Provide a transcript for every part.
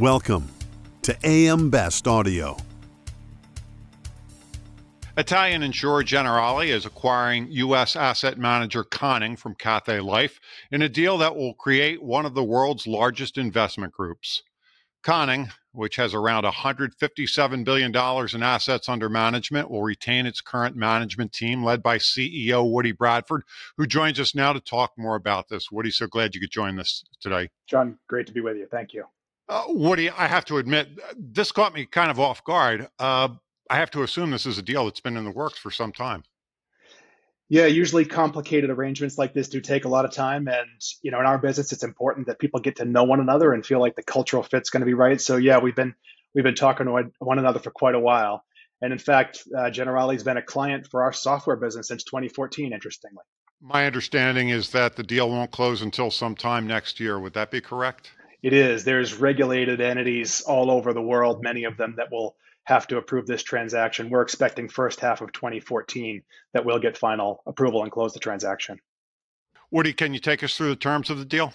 Welcome to AM Best Audio. Italian insurer Generali is acquiring U.S. asset manager Conning from Cathay Life in a deal that will create one of the world's largest investment groups. Conning, which has around $157 billion in assets under management, will retain its current management team led by CEO Woody Bradford, who joins us now to talk more about this. Woody, so glad you could join us today. John, great to be with you. Thank you. Uh, Woody, I have to admit, this caught me kind of off guard. Uh, I have to assume this is a deal that's been in the works for some time. Yeah, usually complicated arrangements like this do take a lot of time. And, you know, in our business, it's important that people get to know one another and feel like the cultural fit's going to be right. So, yeah, we've been we've been talking to one another for quite a while. And in fact, uh, Generali's been a client for our software business since 2014, interestingly. My understanding is that the deal won't close until sometime next year. Would that be correct? It is. There's regulated entities all over the world, many of them that will have to approve this transaction. We're expecting first half of 2014 that we'll get final approval and close the transaction. Woody, can you take us through the terms of the deal?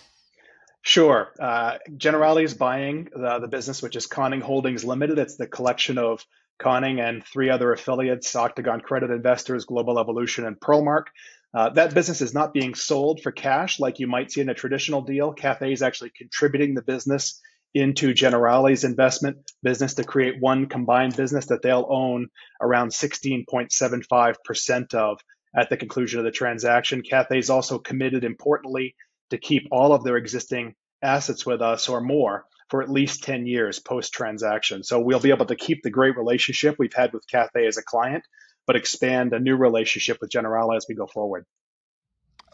Sure. Uh, Generali is buying the, the business, which is Conning Holdings Limited. It's the collection of Conning and three other affiliates, Octagon Credit Investors, Global Evolution, and Pearlmark. Uh, that business is not being sold for cash like you might see in a traditional deal. Cathay is actually contributing the business into Generali's investment business to create one combined business that they'll own around 16.75% of at the conclusion of the transaction. Cathay is also committed, importantly, to keep all of their existing assets with us or more for at least 10 years post transaction. So we'll be able to keep the great relationship we've had with Cathay as a client but expand a new relationship with Generali as we go forward.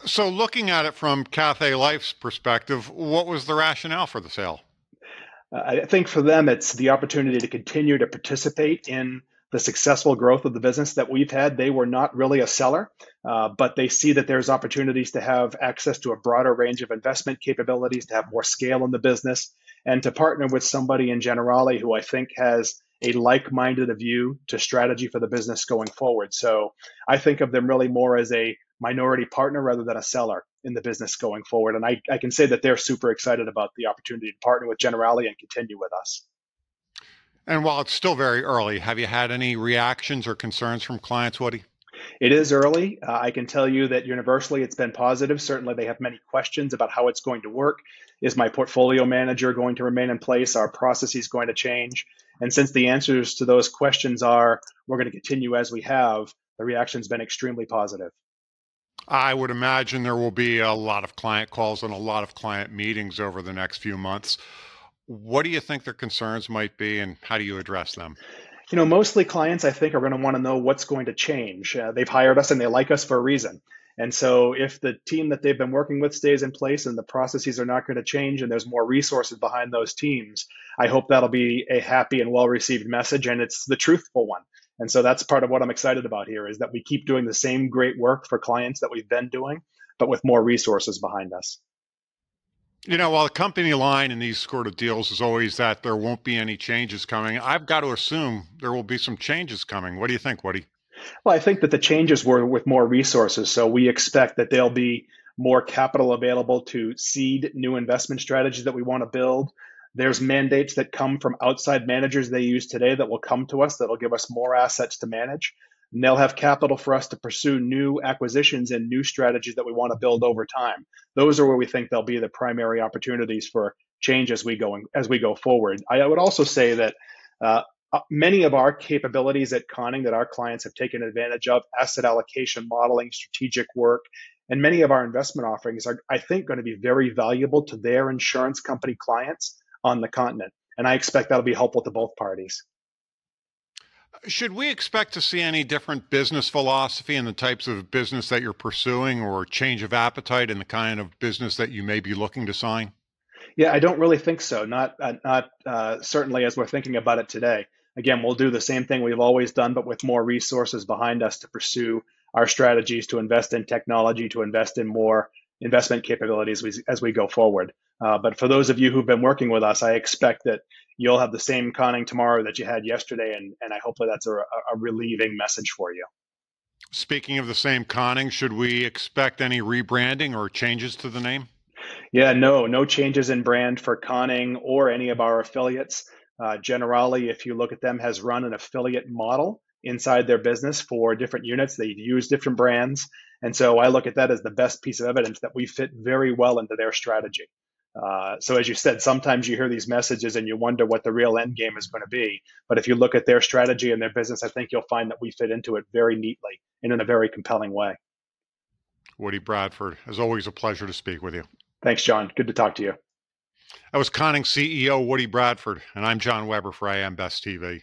So, looking at it from Cathay Life's perspective, what was the rationale for the sale? Uh, I think for them, it's the opportunity to continue to participate in the successful growth of the business that we've had. They were not really a seller, uh, but they see that there's opportunities to have access to a broader range of investment capabilities, to have more scale in the business, and to partner with somebody in Generali who I think has a like-minded view to strategy for the business going forward. So I think of them really more as a minority partner rather than a seller in the business going forward. And I, I can say that they're super excited about the opportunity to partner with Generali and continue with us. And while it's still very early, have you had any reactions or concerns from clients, Woody? It is early. Uh, I can tell you that universally it's been positive. Certainly, they have many questions about how it's going to work. Is my portfolio manager going to remain in place? Are processes going to change? And since the answers to those questions are we're going to continue as we have, the reaction's been extremely positive. I would imagine there will be a lot of client calls and a lot of client meetings over the next few months. What do you think their concerns might be, and how do you address them? You know, mostly clients, I think, are going to want to know what's going to change. Uh, they've hired us and they like us for a reason. And so, if the team that they've been working with stays in place and the processes are not going to change and there's more resources behind those teams, I hope that'll be a happy and well received message and it's the truthful one. And so, that's part of what I'm excited about here is that we keep doing the same great work for clients that we've been doing, but with more resources behind us. You know, while the company line in these sort of deals is always that there won't be any changes coming, I've got to assume there will be some changes coming. What do you think, Woody? Well, I think that the changes were with more resources. So we expect that there'll be more capital available to seed new investment strategies that we want to build. There's mandates that come from outside managers they use today that will come to us that'll give us more assets to manage. And they'll have capital for us to pursue new acquisitions and new strategies that we want to build over time. Those are where we think they'll be the primary opportunities for change as we go as we go forward. I would also say that uh, uh, many of our capabilities at Conning that our clients have taken advantage of, asset allocation modeling, strategic work, and many of our investment offerings are, I think, going to be very valuable to their insurance company clients on the continent. And I expect that'll be helpful to both parties. Should we expect to see any different business philosophy in the types of business that you're pursuing or change of appetite in the kind of business that you may be looking to sign? Yeah, I don't really think so. Not, uh, not uh, certainly as we're thinking about it today again, we'll do the same thing we've always done, but with more resources behind us to pursue our strategies to invest in technology, to invest in more investment capabilities as we, as we go forward. Uh, but for those of you who've been working with us, I expect that you'll have the same Conning tomorrow that you had yesterday, and, and I hope that that's a, a relieving message for you. Speaking of the same Conning, should we expect any rebranding or changes to the name? Yeah, no, no changes in brand for Conning or any of our affiliates. Uh, Generali, if you look at them, has run an affiliate model inside their business for different units. They use different brands. And so I look at that as the best piece of evidence that we fit very well into their strategy. Uh, so as you said, sometimes you hear these messages and you wonder what the real end game is going to be. But if you look at their strategy and their business, I think you'll find that we fit into it very neatly and in a very compelling way. Woody Bradford, as always, a pleasure to speak with you. Thanks, John. Good to talk to you. That was Conning CEO Woody Bradford, and I'm John Weber for I AM Best TV.